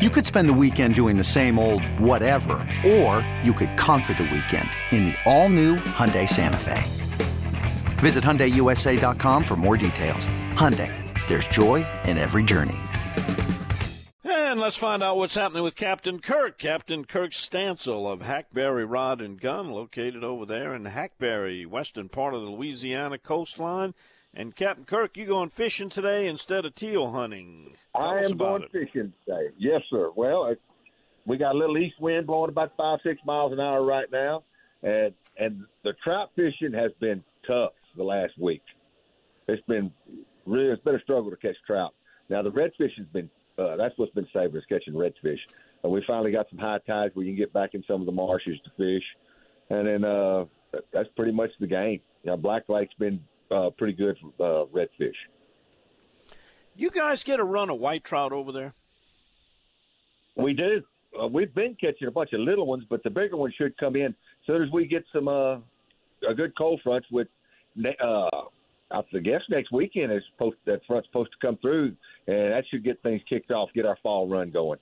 You could spend the weekend doing the same old whatever, or you could conquer the weekend in the all-new Hyundai Santa Fe. Visit HyundaiUSA.com for more details. Hyundai, there's joy in every journey. And let's find out what's happening with Captain Kirk. Captain Kirk Stansel of Hackberry Rod and Gun, located over there in Hackberry, western part of the Louisiana coastline. And Captain Kirk, you going fishing today instead of teal hunting? Tell I am going it. fishing today. Yes, sir. Well, it, we got a little east wind blowing about five, six miles an hour right now, and and the trout fishing has been tough the last week. It's been really it's been a struggle to catch trout. Now the redfish has been uh, that's what's been saving us catching redfish, and we finally got some high tides where you can get back in some of the marshes to fish, and then uh, that's pretty much the game. You know, Black Lake's been uh, pretty good uh, redfish. You guys get a run of white trout over there? We do. Uh, we've been catching a bunch of little ones, but the bigger ones should come in as soon as we get some uh, a good cold front. With ne- uh, I guess next weekend is supposed that front's supposed to come through, and that should get things kicked off, get our fall run going.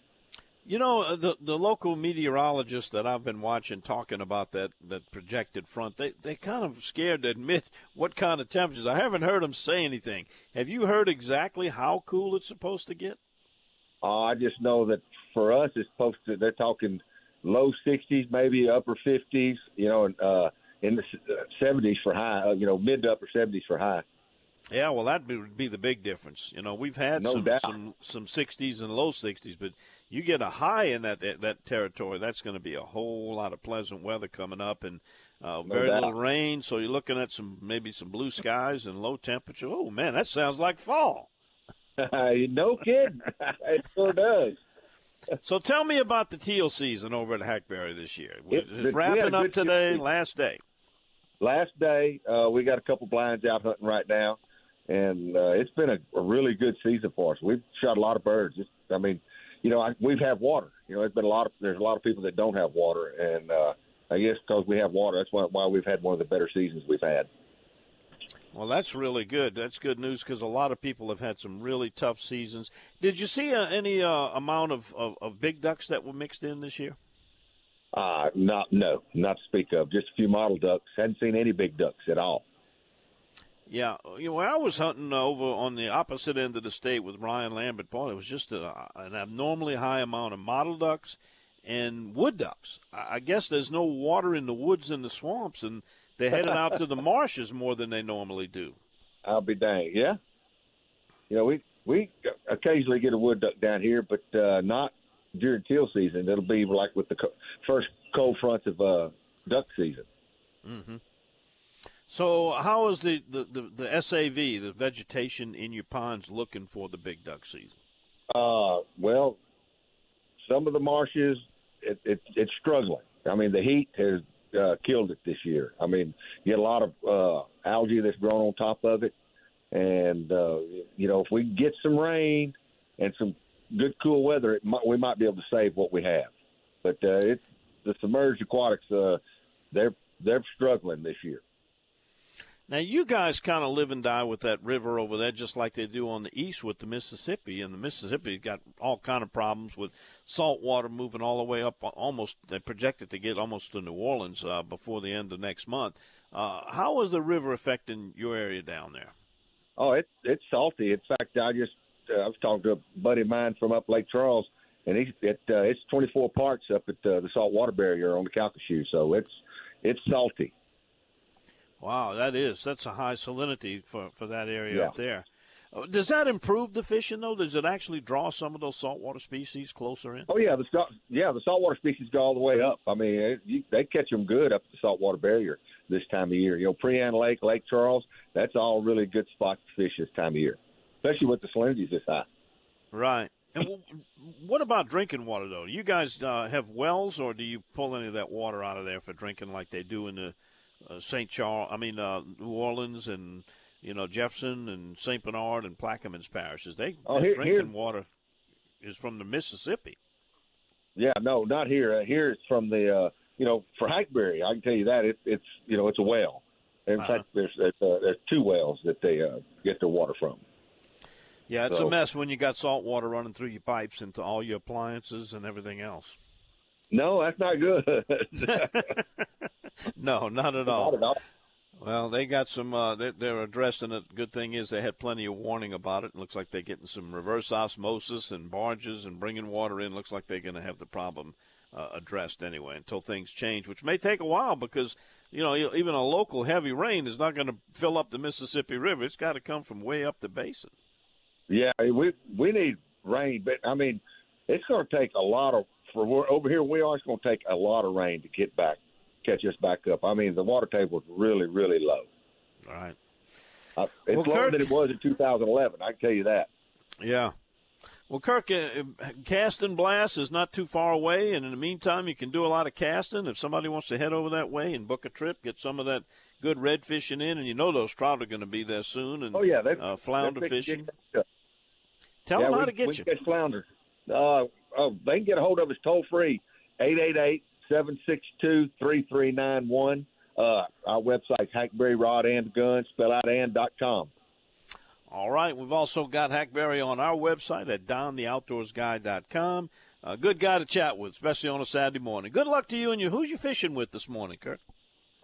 You know, uh, the the local meteorologists that I've been watching talking about that, that projected front, they they kind of scared to admit what kind of temperatures. I haven't heard them say anything. Have you heard exactly how cool it's supposed to get? Uh, I just know that for us, it's supposed to. They're talking low 60s, maybe upper 50s. You know, and uh, in the uh, 70s for high. Uh, you know, mid to upper 70s for high. Yeah, well, that would be the big difference. You know, we've had No some, doubt. some some 60s and low 60s, but you get a high in that that, territory, that's going to be a whole lot of pleasant weather coming up, and uh, No very doubt. little rain. So you're looking at some maybe some blue skies and low temperature. Oh man, that sounds like fall. no kidding. it sure does. So tell me about the teal season over at Hackberry this year. It- It's a wrapping up today, last day. last day uh, we got a couple blinds out hunting right now and uh, it's been a, a really good season for us. We've shot a lot of birds. It's, i mean you know I, we've had water. You know there's been a lot of there's a lot of people that don't have water. And uh, i guess because we have water that's why, why we've had one of the better seasons we've had. Well, that's really good. That's good news because a lot of people have had some really tough seasons. Did you see uh, any uh, amount of, of, of big ducks that were mixed in this year? uh, not no not to speak of. Just a few mottled ducks. Hadn't seen any big ducks at all Yeah, you know, when I was hunting over on the opposite end of the state with Ryan Lambert, Paul, it was just a, an abnormally high amount of mottled ducks and wood ducks. I guess there's no water in the woods and the swamps, and they're heading out to the marshes more than they normally do. i'll be dang yeah you know we we occasionally get a wood duck down here but uh, not during teal season it'll be like with the co- first cold fronts of uh, duck season hmm So, how is the, the, the, the SAV, the vegetation in your ponds, looking for the big duck season? Uh, well, some of the marshes, it, it, it's struggling. I mean, the heat has uh, killed it this year. I mean, you get a lot of uh, algae that's grown on top of it, and uh, you know, if we get some rain and some good cool weather, it might, we might be able to save what we have. But uh, it's the submerged aquatics. Uh, they're they're struggling this year. Now, you guys kind of live and die with that river over there, just like they do on the east with the Mississippi. And the Mississippi got all kind of problems with salt water moving all the way up. Almost, they projected to get almost to New Orleans uh, before the end of next month. Uh, how is the river affecting your area down there? Oh, it's it's salty. In fact, I just uh, I was talking to a buddy of mine from up Lake Charles, and he's it uh, it's 24 parts up at uh, the salt water barrier on the Calcasieu, so it's it's salty. Wow, that is that's a high salinity for for that area Yeah. up there. Uh, Does that improve the fishing though? Does it actually draw some of those saltwater species closer in? Oh yeah, the salt yeah the saltwater species go all the way up. I mean, it, you, they catch them good up at the saltwater barrier this time of year. You know, Prien Lake, Lake Charles, that's all really good spots to fish this time of year, especially with the salinities this high. Right. And w- what about drinking water though? You guys uh, have wells, or do you pull any of that water out of there for drinking, like they do in the uh, St. Charles? I mean, uh, New Orleans and you know Jefferson and St. Bernard and Plaquemines parishes. They oh, here, drinking here. water is from the Mississippi. Yeah, no, not here. Uh, here it's from the uh, you know for Hackberry. I can tell you that it, it's you know it's a well. In Uh-huh. fact, there's there's, uh, there's two wells that they uh, get their water from. Yeah, it's So- a mess when you got salt water running through your pipes into all your appliances and everything else. No, that's not good. No, not at not all. at all. Well, they got some. Uh, they're, they're addressing it. Good thing is they had plenty of warning about it. it. Looks like they're getting some reverse osmosis and barges and bringing water in. Looks like they're going to have the problem uh, addressed anyway until things change, which may take a while because you know even a local heavy rain is not going to fill up the Mississippi River. It's got to come from way up the basin. Yeah, we we need rain, but I mean, it's going to take a lot of for over here we are. It's going to take a lot of rain to get back, catch us back up. I mean, the water table is really really low. All right. Uh, it's Well, lower Kirk- than it was in 2011. I can tell you that. Yeah. Well, Kirk, uh, casting blast is not too far away, and in the meantime, you can do a lot of casting. If somebody wants to head over that way and book a trip, get some of that good red fishing in, and you know those trout are going to be there soon, and Oh yeah, they uh, flounder fishing. to get that stuff. Tell yeah, them how we, to get we you. catch flounder. Uh, oh, they can get a hold of us toll free, 888-762-3391. Uh, our website's Hackberry Rod and Gun, spell out and dot com. All right. We've also got Hackberry on our website at dontheoutdoorsguy.com. A good guy to chat with, especially on a Saturday morning. Good luck to you and you. Who's you fishing with this morning, Kirk?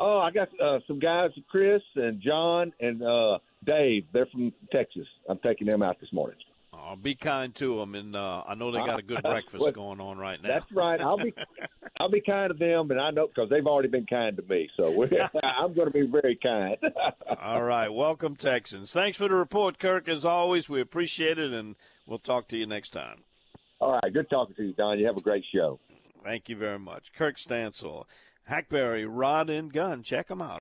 Oh, I got uh, some guys, Chris and John and uh, Dave. They're from Texas. I'm taking them out this morning. Oh, be kind to them, and uh, I know they got a good breakfast What- going on right now. That's right. I'll be I'll be kind to them, and I know because they've already been kind to me. So we're, I'm going to be very kind. All right. Welcome, Texans. Thanks for the report, Kirk. As always, we appreciate it, and we'll talk to you next time. All right, good talking to you, Don. You have a great show. Thank you very much. Kirk Stansel, Hackberry Rod and Gun. Check them out.